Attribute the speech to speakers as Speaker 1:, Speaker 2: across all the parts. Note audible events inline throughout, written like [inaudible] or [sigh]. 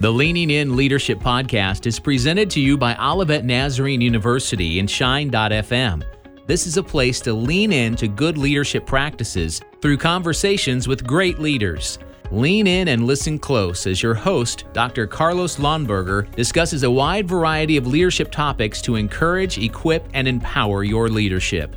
Speaker 1: The Leaning In Leadership Podcast is presented to you by Olivet Nazarene University and Shine.fm. This is a place to lean in to good leadership practices through conversations with great leaders. Lean in and listen close as your host, Dr. Carlos Lonberger, discusses a wide variety of leadership topics to encourage, equip, and empower your leadership.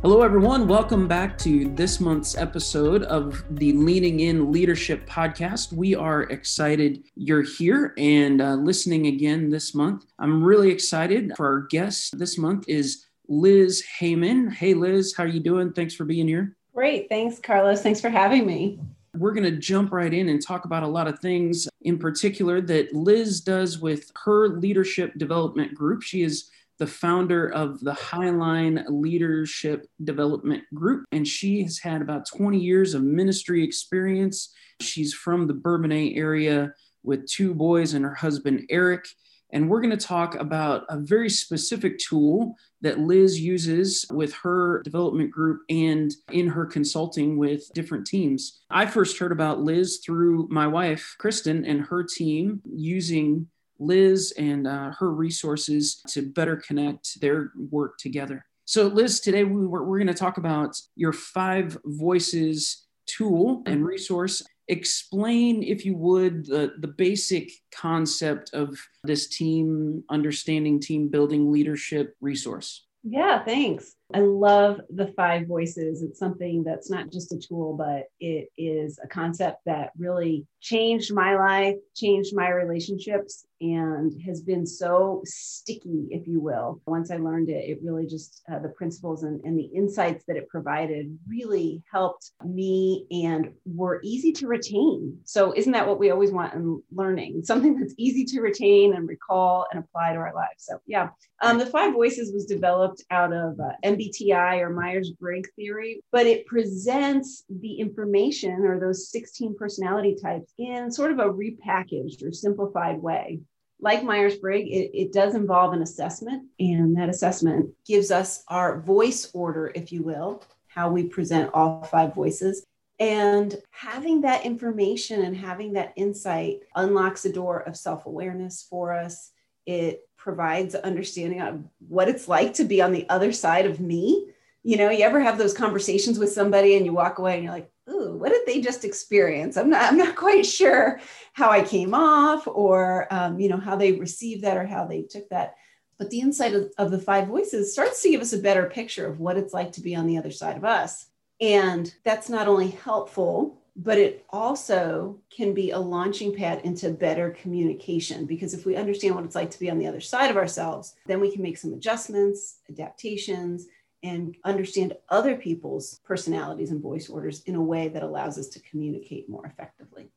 Speaker 2: Hello, everyone. Welcome back to this month's episode of the Leaning In Leadership Podcast. We are excited you're here and uh, listening again this month. I'm really excited for our guest this month is Liz Heyman. Hey, Liz, how are you doing? Thanks for being here.
Speaker 3: Great. Thanks, Carlos. Thanks for having me.
Speaker 2: We're going to jump right in and talk about a lot of things in particular that Liz does with her leadership development group. She is the founder of the Highline Leadership Development Group, and she has had about 20 years of ministry experience. She's from the Bourbonnais area with two boys and her husband, Eric. And we're going to talk about a very specific tool that Liz uses with her development group and in her consulting with different teams. I first heard about Liz through my wife, Kristen, and her team using Liz and uh, her resources to better connect their work together. So, Liz, today we we're, we're going to talk about your five voices tool and resource. Explain, if you would, the, the basic concept of this team understanding, team building leadership resource.
Speaker 3: Yeah, thanks. I love the five voices. It's something that's not just a tool, but it is a concept that really changed my life, changed my relationships, and has been so sticky, if you will. Once I learned it, it really just uh, the principles and, and the insights that it provided really helped me and were easy to retain. So, isn't that what we always want in learning? Something that's easy to retain and recall and apply to our lives. So, yeah, um, the five voices was developed out of uh, MBTI or Myers Briggs theory, but it presents the information or those 16 personality types in sort of a repackaged or simplified way. Like Myers Briggs, it, it does involve an assessment, and that assessment gives us our voice order, if you will, how we present all five voices. And having that information and having that insight unlocks a door of self awareness for us. It provides understanding of what it's like to be on the other side of me. You know, you ever have those conversations with somebody and you walk away and you're like, ooh, what did they just experience? I'm not, I'm not [laughs] quite sure how I came off or, um, you know, how they received that or how they took that. But the insight of, of the five voices starts to give us a better picture of what it's like to be on the other side of us. And that's not only helpful but it also can be a launching pad into better communication because if we understand what it's like to be on the other side of ourselves, then we can make some adjustments, adaptations, and understand other people's personalities and voice orders in a way that allows us to communicate more effectively.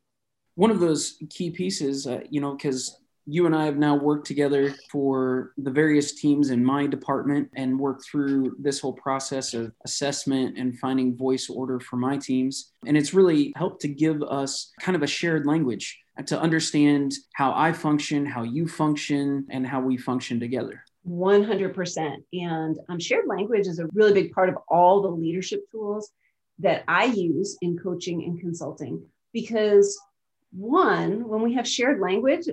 Speaker 2: One of those key pieces, uh, you know, because you and I have now worked together for the various teams in my department and worked through this whole process of assessment and finding voice order for my teams. And it's really helped to give us kind of a shared language to understand how I function, how you function, and how we function together.
Speaker 3: 100%. And um, shared language is a really big part of all the leadership tools that I use in coaching and consulting because one, when we have shared language,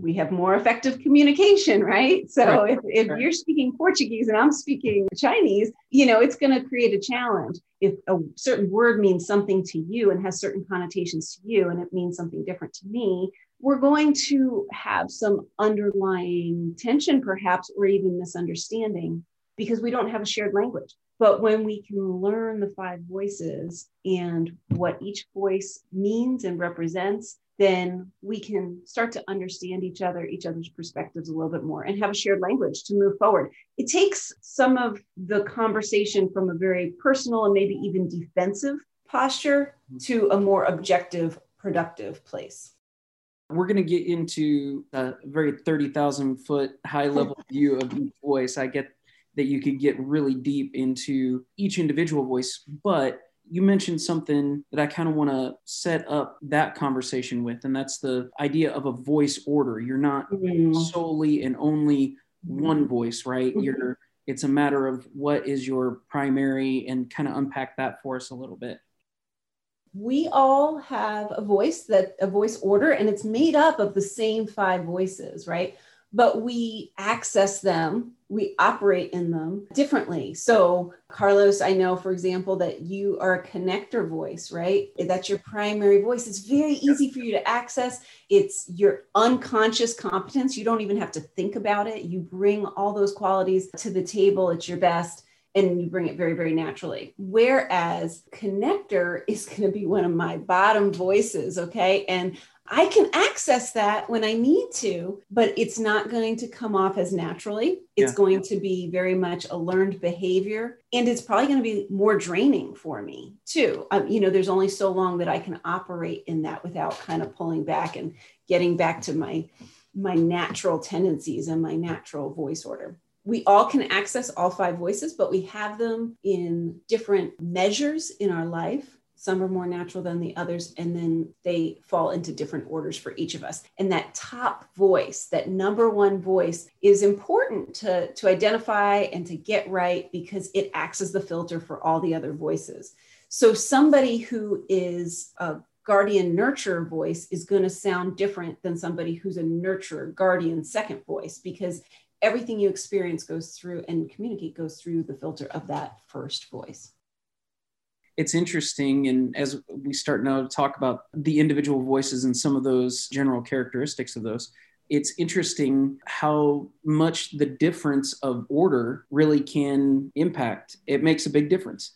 Speaker 3: we have more effective communication, right? So right. if, if you're speaking Portuguese and I'm speaking Chinese, you know, it's going to create a challenge. If a certain word means something to you and has certain connotations to you and it means something different to me, we're going to have some underlying tension, perhaps, or even misunderstanding because we don't have a shared language. But when we can learn the five voices and what each voice means and represents, then we can start to understand each other, each other's perspectives a little bit more and have a shared language to move forward. It takes some of the conversation from a very personal and maybe even defensive posture mm-hmm. to a more objective, productive place.
Speaker 2: We're going to get into a very 30,000 foot high [laughs] level view of each voice. I get that you could get really deep into each individual voice, but you mentioned something that I kind of want to set up that conversation with, and that's the idea of a voice order. You're not mm-hmm. solely and only one voice, right? Mm-hmm. You're it's a matter of what is your primary and kind of unpack that for us a little bit.
Speaker 3: we all have a voice that a voice order and it's made up of the same five voices right but we access them we operate in them differently. So carlos i know for example that you are a connector voice right? That's your primary voice. It's very easy for you to access. It's your unconscious competence. You don't even have to think about it. You bring all those qualities to the table. It's your best and you bring it very, very naturally. Whereas connector is going to be one of my bottom voices. Okay. And I can access that when I need to, but it's not going to come off as naturally. It's yeah. going to be very much a learned behavior. And it's probably going to be more draining for me too. Um, you know, there's only so long that I can operate in that without kind of pulling back and getting back to my my natural tendencies and my natural voice order we all can access all five voices, but we have them in different measures in our life. Some are more natural than the others, and then they fall into different orders for each of us. And that top voice, that number one voice, is important to, to identify and to get right because it acts as the filter for all the other voices. So, somebody who is a guardian nurturer voice is going to sound different than somebody who's a nurturer guardian second voice because everything you experience goes through and communicate goes through the filter of that first voice.
Speaker 2: It's interesting and as we start now to talk about the individual voices and some of those general characteristics of those it's interesting how much the difference of order really can impact. It makes a big difference.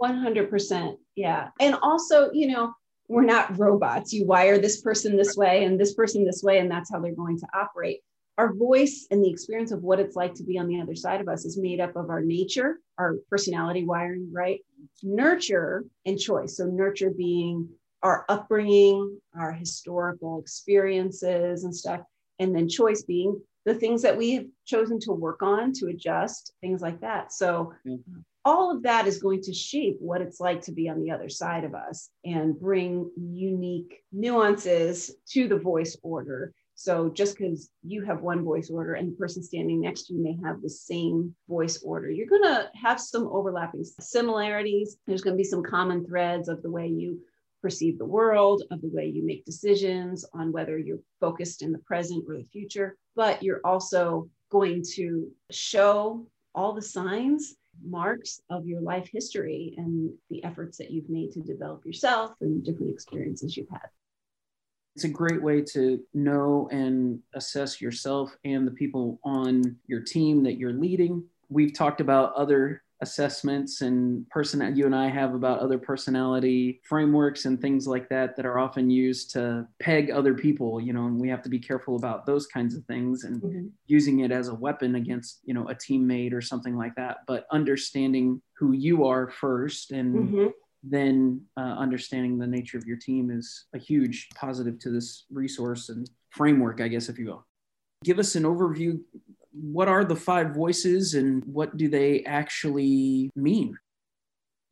Speaker 3: 100% yeah. And also you know we're not robots. You wire this person this way and this person this way and that's how they're going to operate our voice and the experience of what it's like to be on the other side of us is made up of our nature, our personality wiring, right? Nurture and choice. So, nurture being our upbringing, our historical experiences and stuff. And then choice being the things that we have chosen to work on, to adjust, things like that. So, mm-hmm. all of that is going to shape what it's like to be on the other side of us and bring unique nuances to the voice order so just because you have one voice order and the person standing next to you may have the same voice order, you're going to have some overlapping similarities. There's going to be some common threads of the way you perceive the world, of the way you make decisions on whether you're focused in the present or the future. But you're also going to show all the signs marks of your life history and the efforts that you've made to develop yourself and different experiences you've had
Speaker 2: it's a great way to know and assess yourself and the people on your team that you're leading. We've talked about other assessments and person you and I have about other personality frameworks and things like that that are often used to peg other people, you know, and we have to be careful about those kinds of things and mm-hmm. using it as a weapon against, you know, a teammate or something like that, but understanding who you are first and mm-hmm then uh, understanding the nature of your team is a huge positive to this resource and framework, I guess, if you will. Give us an overview. What are the five voices and what do they actually mean?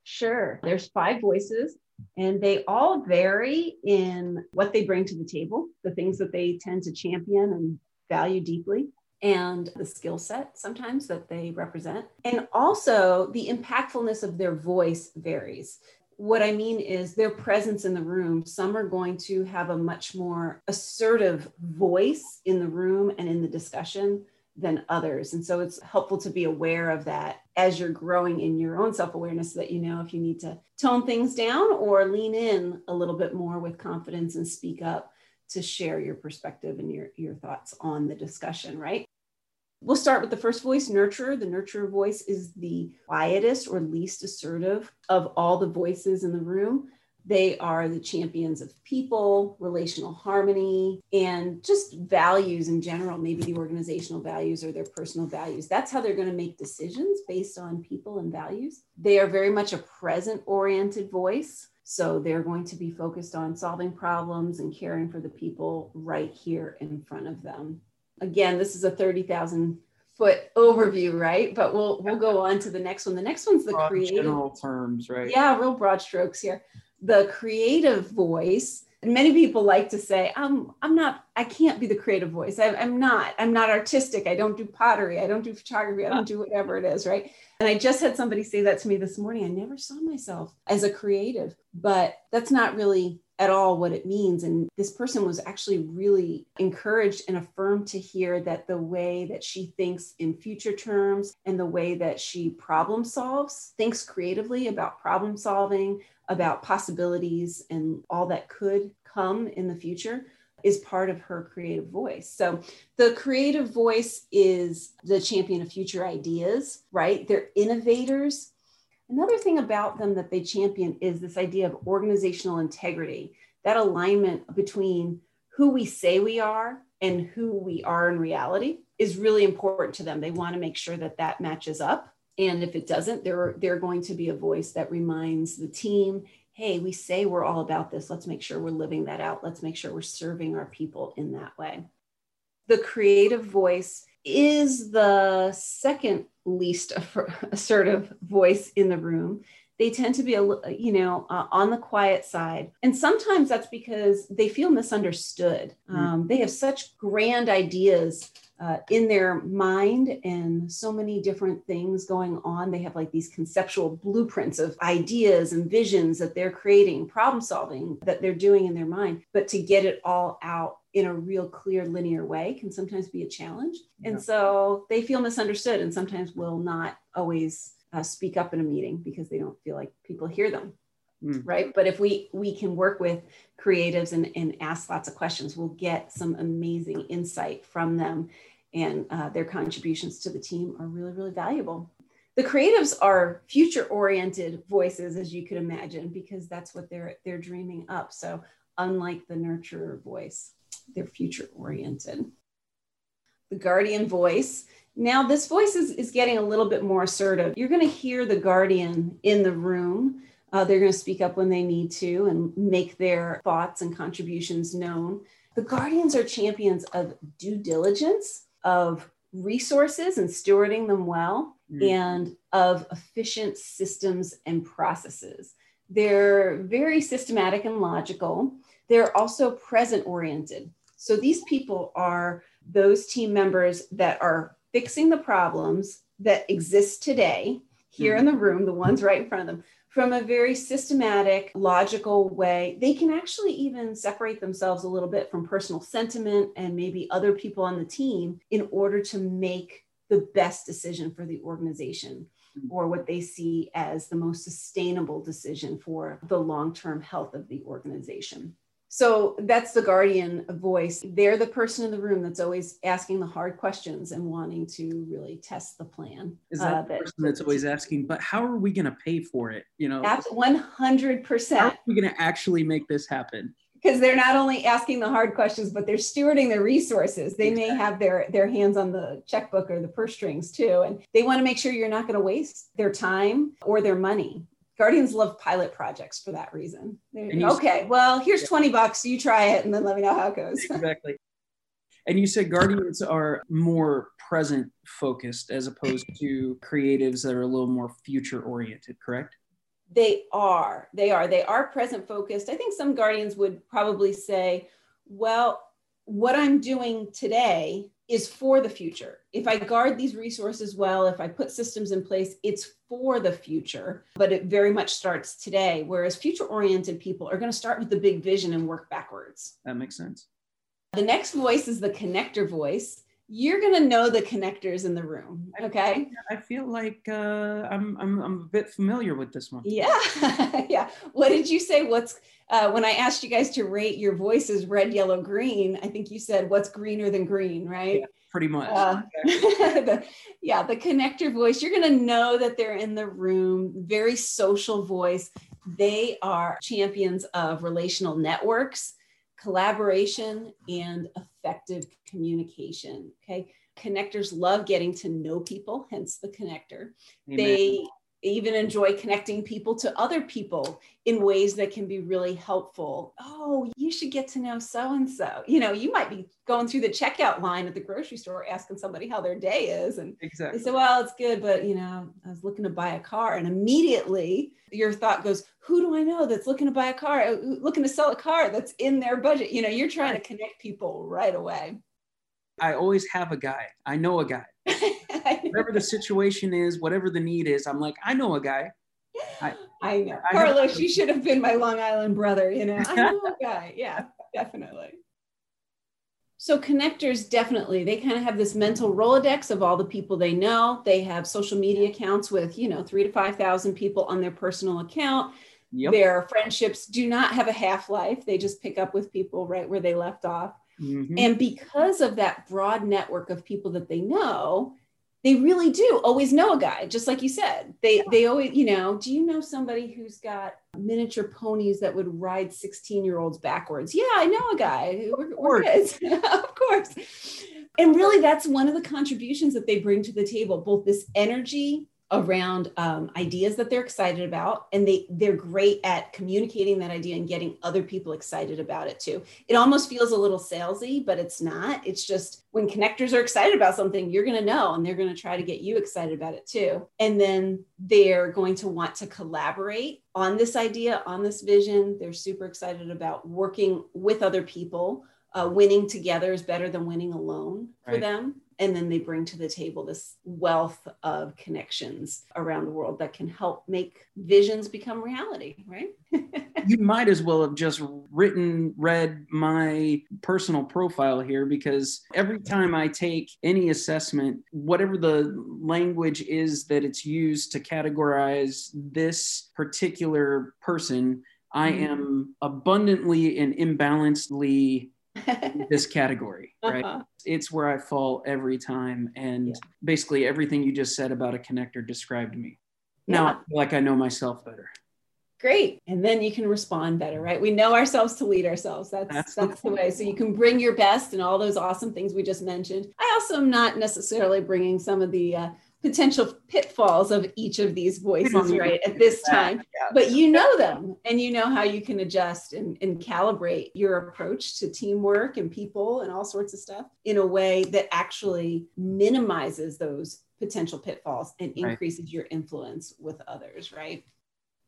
Speaker 3: Sure. There's five voices and they all vary in what they bring to the table, the things that they tend to champion and value deeply and the skill set sometimes that they represent. And also the impactfulness of their voice varies. What I mean is their presence in the room. Some are going to have a much more assertive voice in the room and in the discussion than others. And so it's helpful to be aware of that as you're growing in your own self awareness so that you know if you need to tone things down or lean in a little bit more with confidence and speak up to share your perspective and your, your thoughts on the discussion, right? We'll start with the first voice, nurturer. The nurturer voice is the quietest or least assertive of all the voices in the room. They are the champions of people, relational harmony, and just values in general, maybe the organizational values or their personal values. That's how they're going to make decisions based on people and values. They are very much a present oriented voice. So they're going to be focused on solving problems and caring for the people right here in front of them again, this is a 30,000 foot overview, right? But we'll we'll go on to the next one. The next one's the
Speaker 2: broad
Speaker 3: creative
Speaker 2: general terms, right?
Speaker 3: Yeah, real broad strokes here. The creative voice many people like to say, I'm, I'm not, I can't be the creative voice. I, I'm not, I'm not artistic. I don't do pottery. I don't do photography. I don't do whatever it is. Right. And I just had somebody say that to me this morning. I never saw myself as a creative, but that's not really at all what it means. And this person was actually really encouraged and affirmed to hear that the way that she thinks in future terms and the way that she problem solves, thinks creatively about problem solving, about possibilities and all that could come in the future is part of her creative voice. So the creative voice is the champion of future ideas, right? They're innovators Another thing about them that they champion is this idea of organizational integrity, that alignment between who we say we are and who we are in reality is really important to them. They want to make sure that that matches up. And if it doesn't, they're, they're going to be a voice that reminds the team hey, we say we're all about this. Let's make sure we're living that out. Let's make sure we're serving our people in that way. The creative voice is the second least [laughs] assertive voice in the room they tend to be a you know uh, on the quiet side. And sometimes that's because they feel misunderstood. Mm-hmm. um, they have such grand ideas uh, in their mind and so many different things going on. They have like these conceptual blueprints of ideas and visions that they're creating problem solving that they're doing in their mind. But to get it all out in a real clear linear way can sometimes be a challenge. Yeah. and so they feel misunderstood and sometimes will not always uh, speak up in a meeting because they don't feel like people hear them mm. right but if we we can work with creatives and, and ask lots of questions we'll get some amazing insight from them and uh, their contributions to the team are really really valuable the creatives are future oriented voices as you could imagine because that's what they're they're dreaming up so unlike the nurturer voice they're future oriented. The guardian voice. Now, this voice is, is getting a little bit more assertive. You're going to hear the guardian in the room. Uh, they're going to speak up when they need to and make their thoughts and contributions known. The guardians are champions of due diligence, of resources and stewarding them well, mm. and of efficient systems and processes. They're very systematic and logical. They're also present oriented. So these people are those team members that are fixing the problems that exist today here mm-hmm. in the room, the ones right in front of them, from a very systematic, logical way. They can actually even separate themselves a little bit from personal sentiment and maybe other people on the team in order to make the best decision for the organization mm-hmm. or what they see as the most sustainable decision for the long term health of the organization. So that's the guardian voice. They're the person in the room that's always asking the hard questions and wanting to really test the plan.
Speaker 2: Is that uh, the person that's always asking, but how are we going to pay for it? You know, that's
Speaker 3: 100%.
Speaker 2: How are we going to actually make this happen?
Speaker 3: Because they're not only asking the hard questions, but they're stewarding their resources. They exactly. may have their, their hands on the checkbook or the purse strings too. And they want to make sure you're not going to waste their time or their money Guardians love pilot projects for that reason. okay, well, here's 20 bucks. You try it and then let me know how it goes. [laughs]
Speaker 2: exactly. And you said Guardians are more present focused as opposed to creatives that are a little more future oriented, correct?
Speaker 3: They are. They are. They are present focused. I think some Guardians would probably say, well, what I'm doing today is for the future. If I guard these resources well, if I put systems in place, it's for the future, but it very much starts today. Whereas future oriented people are going to start with the big vision and work backwards.
Speaker 2: That makes sense.
Speaker 3: The next voice is the connector voice. You're going to know the connectors in the room. Okay.
Speaker 2: I feel like uh, I'm, I'm, I'm a bit familiar with this one.
Speaker 3: Yeah. [laughs] yeah. What did you say? What's uh, when I asked you guys to rate your voices red, yellow, green, I think you said what's greener than green, right?
Speaker 2: Yeah, pretty much. Uh, [laughs]
Speaker 3: the, yeah, the connector voice, you're going to know that they're in the room, very social voice. They are champions of relational networks, collaboration, and effective communication. Okay. Connectors love getting to know people, hence the connector. Amen. They even enjoy connecting people to other people in ways that can be really helpful. Oh, you should get to know so and so. You know, you might be going through the checkout line at the grocery store asking somebody how their day is. And
Speaker 2: exactly.
Speaker 3: they say, well, it's good, but you know, I was looking to buy a car. And immediately your thought goes, who do I know that's looking to buy a car, uh, looking to sell a car that's in their budget? You know, you're trying to connect people right away.
Speaker 2: I always have a guy. I know a guy. [laughs] whatever the situation is, whatever the need is, I'm like, I know a guy.
Speaker 3: I, I know. I Carlos, you should have been my Long Island brother, you know. I [laughs] know a guy. Yeah, definitely. So connectors definitely, they kind of have this mental Rolodex of all the people they know. They have social media accounts with, you know, three to 5,000 people on their personal account. Yep. Their friendships do not have a half life. They just pick up with people right where they left off. Mm-hmm. And because of that broad network of people that they know, they really do always know a guy, just like you said. They yeah. they always, you know, do you know somebody who's got miniature ponies that would ride 16 year olds backwards? Yeah, I know a guy. We're, we're kids. of course. And really, that's one of the contributions that they bring to the table, both this energy around um, ideas that they're excited about and they they're great at communicating that idea and getting other people excited about it too. It almost feels a little salesy but it's not. It's just when connectors are excited about something you're going to know and they're going to try to get you excited about it too. And then they're going to want to collaborate on this idea on this vision. They're super excited about working with other people. Uh, winning together is better than winning alone for right. them and then they bring to the table this wealth of connections around the world that can help make visions become reality right [laughs]
Speaker 2: you might as well have just written read my personal profile here because every time i take any assessment whatever the language is that it's used to categorize this particular person I mm-hmm. am abundantly and imbalancedly this category, [laughs] right? Uh-huh. It's where I fall every time. And yeah. basically everything you just said about a connector described me. Now yeah. I feel like I know myself better.
Speaker 3: Great. And then you can respond better, right? We know ourselves to lead ourselves. That's that's, that's the, the way. So you can bring your best and all those awesome things we just mentioned. I also am not necessarily bringing some of the uh, potential pitfalls of each of these voices right. at this time. But you know them and you know how you can adjust and, and, calibrate your approach to teamwork and people and all sorts of stuff in a way that actually minimizes those potential pitfalls and increases right. your influence with others right?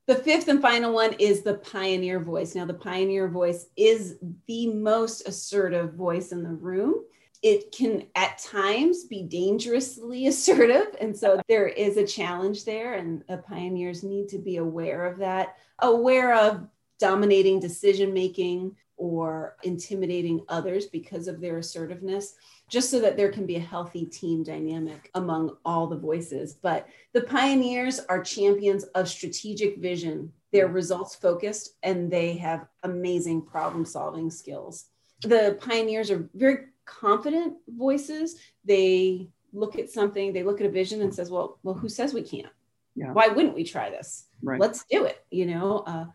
Speaker 3: The fifth and final one is the pioneer voice. Now, the pioneer voice is the most assertive voice in the room it can at times be dangerously [laughs] assertive. And so there is a challenge there, and the pioneers need to be aware of that, aware of dominating decision making or intimidating others because of their assertiveness, just so that there can be a healthy team dynamic among all the voices. But the pioneers are champions of strategic vision. They're results focused and they have amazing problem solving skills. The pioneers are very confident voices they look at something they look at a vision and says well well who says we can't? Yeah. why wouldn't we try this? Right. let's do it you know uh,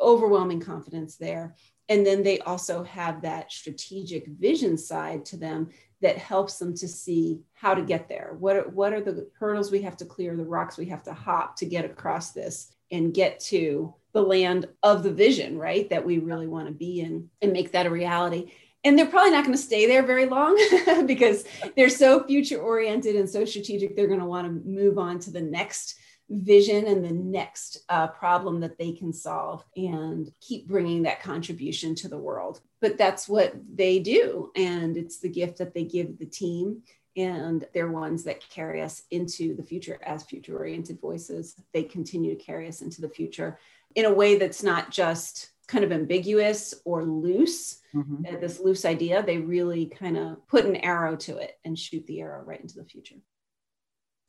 Speaker 3: overwhelming confidence there. And then they also have that strategic vision side to them that helps them to see how to get there. What are, what are the hurdles we have to clear the rocks we have to hop to get across this and get to the land of the vision right that we really want to be in and make that a reality and they're probably not going to stay there very long [laughs] because they're so future oriented and so strategic they're going to want to move on to the next vision and the next uh, problem that they can solve and keep bringing that contribution to the world. But that's what they do and it's the gift that they give the team and they're ones that carry us into the future. As future oriented voices they continue to carry us into the future in a way that's not just kind of ambiguous or loose, mm-hmm. uh, this loose idea, they really kind of put an arrow to it and shoot the arrow right into the future.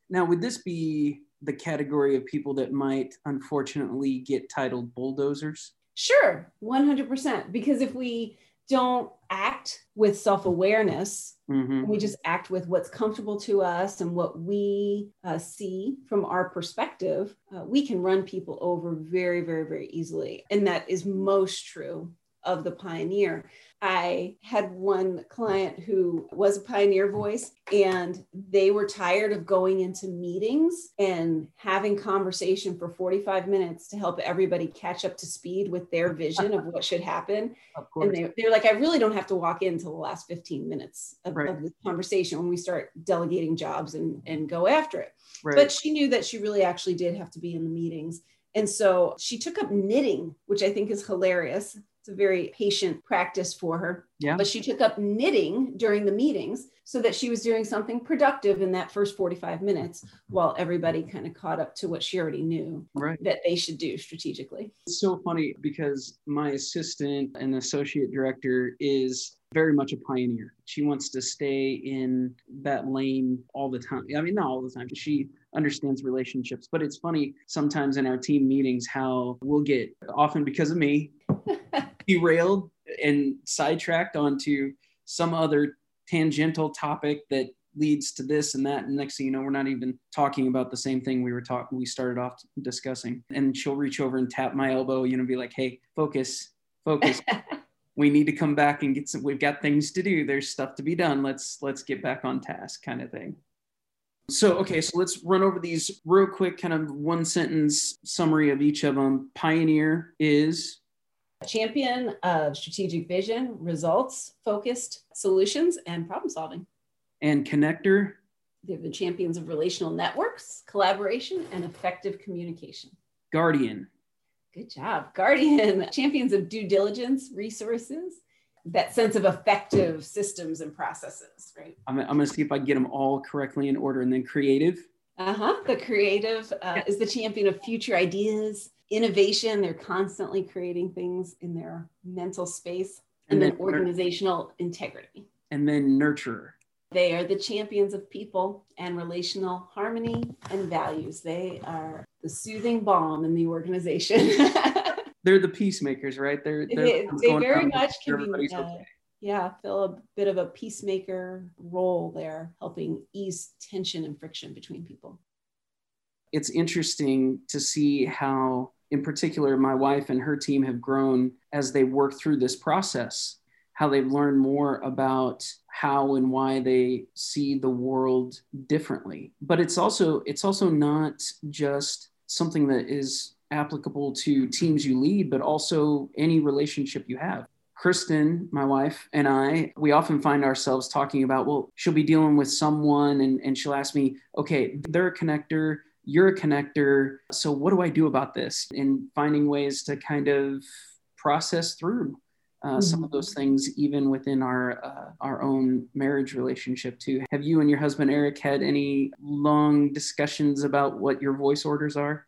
Speaker 2: Now, would this be the category of people that might unfortunately get titled bulldozers?
Speaker 3: Sure, 100%. Because if we don't act with self awareness. Mm-hmm. We just act with what's comfortable to us and what we uh, see from our perspective. Uh, we can run people over very, very, very easily. And that is most true of the pioneer. I had one client who was a pioneer voice, and they were tired of going into meetings and having conversation for 45 minutes to help everybody catch up to speed with their vision of what should happen. [laughs] And they, they're like, I really don't have to walk in until the last 15 minutes of, right. of the conversation when we start delegating jobs and, and go after it. Right. But she knew that she really actually did have to be in the meetings. And so she took up knitting, which I think is hilarious. It's a very patient practice for her. Yeah. But she took up knitting during the meetings so that she was doing something productive in that first 45 minutes while everybody kind of caught up to what she already knew right. that they should do strategically.
Speaker 2: It's so funny because my assistant and associate director is very much a pioneer. She wants to stay in that lane all the time. I mean, not all the time. She understands relationships, but it's funny sometimes in our team meetings how we'll get often because of me derailed and sidetracked onto some other tangential topic that leads to this and that. And next thing you know we're not even talking about the same thing we were talking we started off discussing. And she'll reach over and tap my elbow you know be like hey focus focus. [laughs] We need to come back and get some we've got things to do. There's stuff to be done. Let's let's get back on task kind of thing. So okay so let's run over these real quick kind of one sentence summary of each of them pioneer is
Speaker 3: champion of strategic vision, results, focused solutions, and problem solving.
Speaker 2: And connector?
Speaker 3: They're the champions of relational networks, collaboration, and effective communication.
Speaker 2: Guardian.
Speaker 3: Good job. Guardian, [laughs] champions of due diligence, resources, that sense of effective systems and processes, right?
Speaker 2: I'm, I'm going to see if I get them all correctly in order. And then creative.
Speaker 3: Uh huh. The creative uh, is the champion of future ideas, innovation. They're constantly creating things in their mental space. And, and then organizational integrity.
Speaker 2: And then nurturer.
Speaker 3: They are the champions of people and relational harmony and values. They are the soothing balm in the organization. [laughs]
Speaker 2: they're the peacemakers, right? They're,
Speaker 3: they're they, they very much can be, uh, okay. yeah, fill a bit of a peacemaker role there, helping ease tension and friction between people.
Speaker 2: It's interesting to see how in particular, my wife and her team have grown as they work through this process, how they've learned more about how and why they see the world differently. But it's also it's also not just something that is applicable to teams you lead, but also any relationship you have. Kristen, my wife, and I, we often find ourselves talking about, well, she'll be dealing with someone and, and she'll ask me, okay, they're a connector you're a connector. So, what do I do about this? And finding ways to kind of process through uh, mm-hmm. some of mm-hmm. those things, even within our uh, our own marriage relationship too. Have you and your husband Eric had any long discussions about what your voice orders are?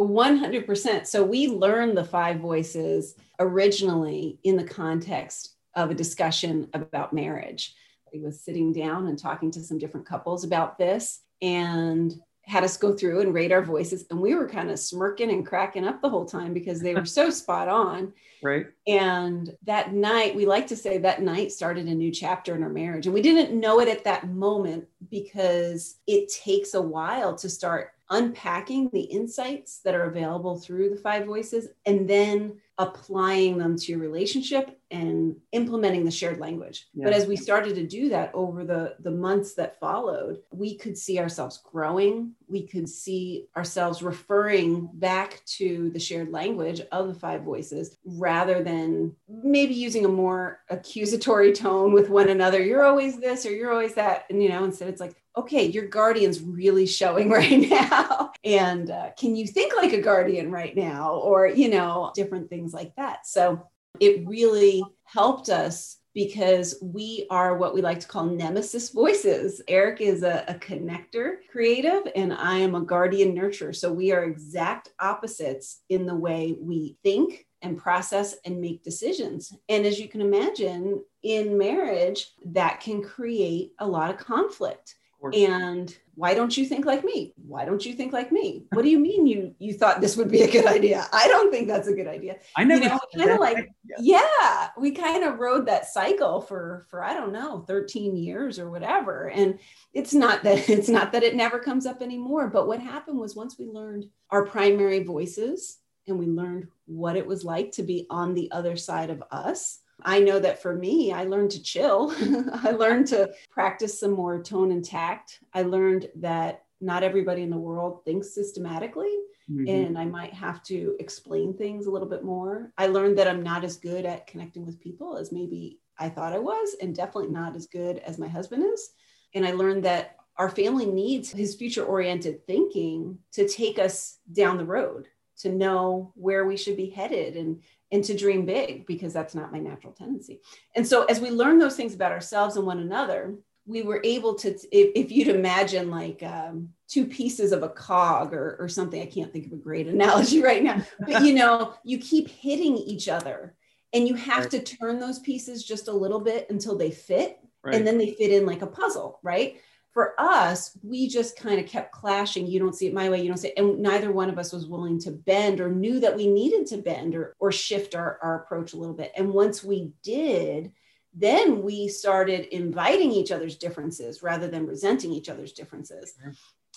Speaker 3: 100%. So we learned the five voices originally in the context of a discussion about marriage. We was sitting down and talking to some different couples about this and had us go through and rate our voices and we were kind of smirking and cracking up the whole time because they were so spot on.
Speaker 2: Right.
Speaker 3: And that night we like to say that night started a new chapter in our marriage and we didn't know it at that moment because it takes a while to start unpacking the insights that are available through the five voices and then applying them to your relationship and implementing the shared language. Yeah. But as we started to do that over the, the months that followed, we could see ourselves growing. We could see ourselves referring back to the shared language of the five voices rather than maybe using a more accusatory tone with one another. You're always this or you're always that. And, you know, instead it's like, okay, your guardian's really showing [laughs] right now. and uh, can you think like a guardian right now? Or, you know, different things like that. So it really helped us because we are what we like to call nemesis voices. Eric is a, a, connector creative, and I am a guardian nurturer. So we are exact opposites in the way we think and process and make decisions. And as you can imagine, in marriage, that can create a lot of conflict and why don't you think like me? Why don't you think like me? What do you mean you you thought this would be a good idea? I don't think that's a good idea.
Speaker 2: I never
Speaker 3: you know, kind of like yeah. we kind of rode that cycle for for i don't know 13 years or whatever. And it's not that [laughs] it's not that it never comes up anymore but what happened was once we learned our primary voices and we learned what it was like to be on the other side of us. I know that for me, I learned to chill. [laughs] I learned to practice some more tone and tact. I learned that not everybody in the world thinks systematically. Mm-hmm. And I might have to explain things a little bit more. I learned that I'm not as good at connecting with people as maybe I thought I was, and definitely not as good as my husband is. And I learned that our family needs his future oriented thinking to take us down the road to know where we should be headed and and to dream big because that's not my natural tendency and so as we learn those things about ourselves and one another we were able to if, if you'd imagine like um, two pieces of a cog or, or something i can't think of a great [laughs] analogy right now but you know you keep hitting each other and you have right. to turn those pieces just a little bit until they fit right. and then they fit in like a puzzle right for us, we just kind of kept clashing. You don't see it my way, you don't see it. And neither one of us was willing to bend or knew that we needed to bend or, or shift our, our approach a little bit. And once we did, then we started inviting each other's differences rather than resenting each other's differences. Mm-hmm.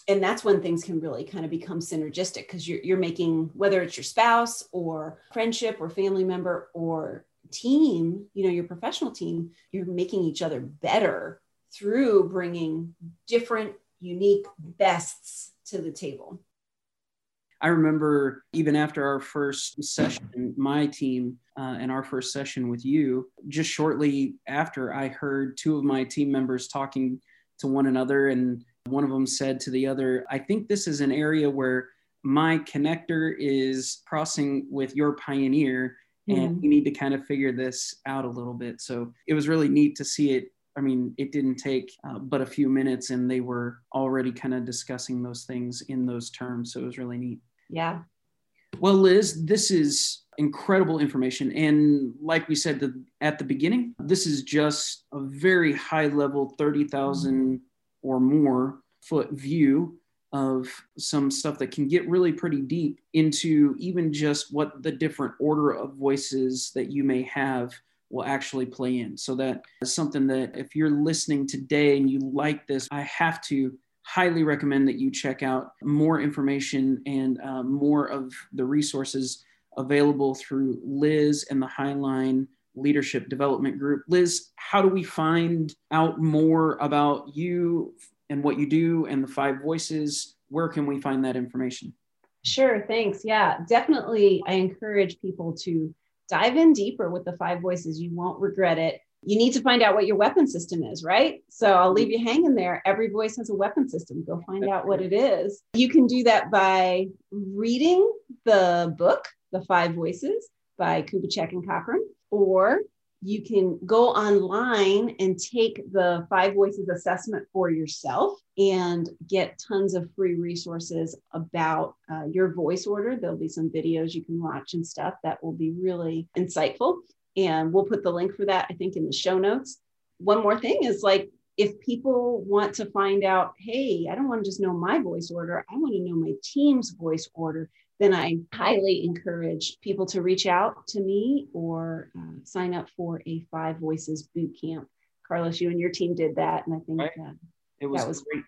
Speaker 3: And that's when things can really kind of become synergistic because you're, you're making, whether it's your spouse or friendship or family member or team, you know, your professional team, you're making each other better through bringing different, unique bests to the table.
Speaker 2: I remember even after our first session, my team uh, and our first session with you, just shortly after, I heard two of my team members talking to one another. And one of them said to the other, I think this is an area where my connector is crossing with your pioneer. And mm. we need to kind of figure this out a little bit. So it was really neat to see it I mean, it didn't take uh, but a few minutes, and they were already kind of discussing those things in those terms. So it was really neat.
Speaker 3: Yeah.
Speaker 2: Well, Liz, this is incredible information. And like we said the, at the beginning, this is just a very high level, 30,000 or more foot view of some stuff that can get really pretty deep into even just what the different order of voices that you may have will actually play in. So that is something that if you're listening today and you like this, I have to highly recommend that you check out more information and uh, more of the resources available through Liz and the Highline Leadership Development Group. Liz, how do we find out more about you and what you do and the five voices? Where can we find that information?
Speaker 3: Sure, thanks. Yeah, definitely. I encourage people to dive in deeper with the five voices. You won't regret it. You need to find out what your weapon system is, right? So I'll leave you hanging there. Every voice has a weapon system. Go find out what it is. You can do that by reading the book, The Five Voices by Kubicek and Cockram, or you can go online and take the Five Voices assessment for yourself and get tons of free resources about uh, your voice order. There'll be some videos you can watch and stuff that will be really insightful. And we'll put the link for that, I think, in the show notes. One more thing is like, if people want to find out, hey, I don't want to just know my voice order, I want to know my team's voice order then I highly encourage people to reach out to me or uh, sign up for a Five Voices boot camp. Carlos, you and your team did that, and I think right. uh,
Speaker 2: it was, that was great.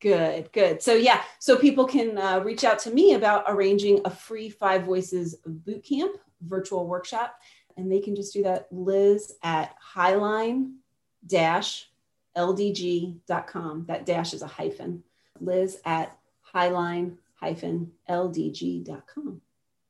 Speaker 3: Good, good. So yeah, so people can uh, reach out to me about arranging a free Five Voices boot camp virtual workshop, and they can just do that. Liz at highline dash ldg.com. That dash is a hyphen. Liz at highline ldg.com.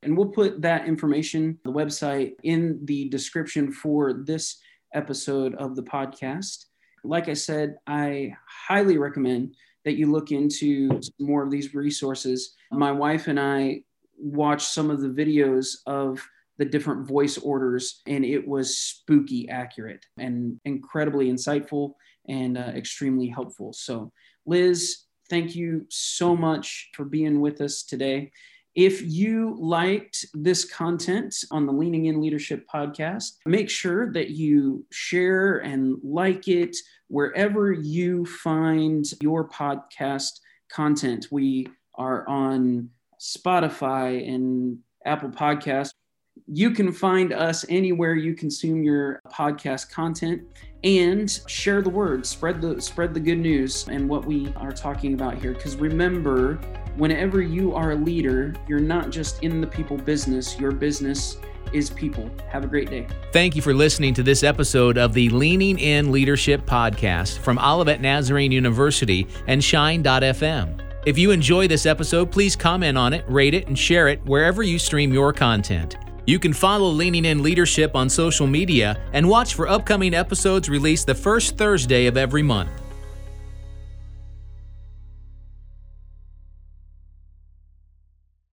Speaker 2: And we'll put that information, the website, in the description for this episode of the podcast. Like I said, I highly recommend that you look into more of these resources. My wife and I watched some of the videos of the different voice orders, and it was spooky accurate and incredibly insightful and uh, extremely helpful. So, Liz, thank you so much for being with us today. If you liked this content on the Leaning In Leadership podcast, make sure that you share and like it wherever you find your podcast content. We are on Spotify and Apple Podcasts. You can find us anywhere you consume your podcast content. And share the word, spread the spread the good news and what we are talking about here. Because remember, whenever you are a leader, you're not just in the people business. Your business is people. Have a great day.
Speaker 1: Thank you for listening to this episode of the Leaning In Leadership Podcast from Olivet Nazarene University and Shine.fm. If you enjoy this episode, please comment on it, rate it, and share it wherever you stream your content. You can follow Leaning In Leadership on social media and watch for upcoming episodes released the first Thursday of every month.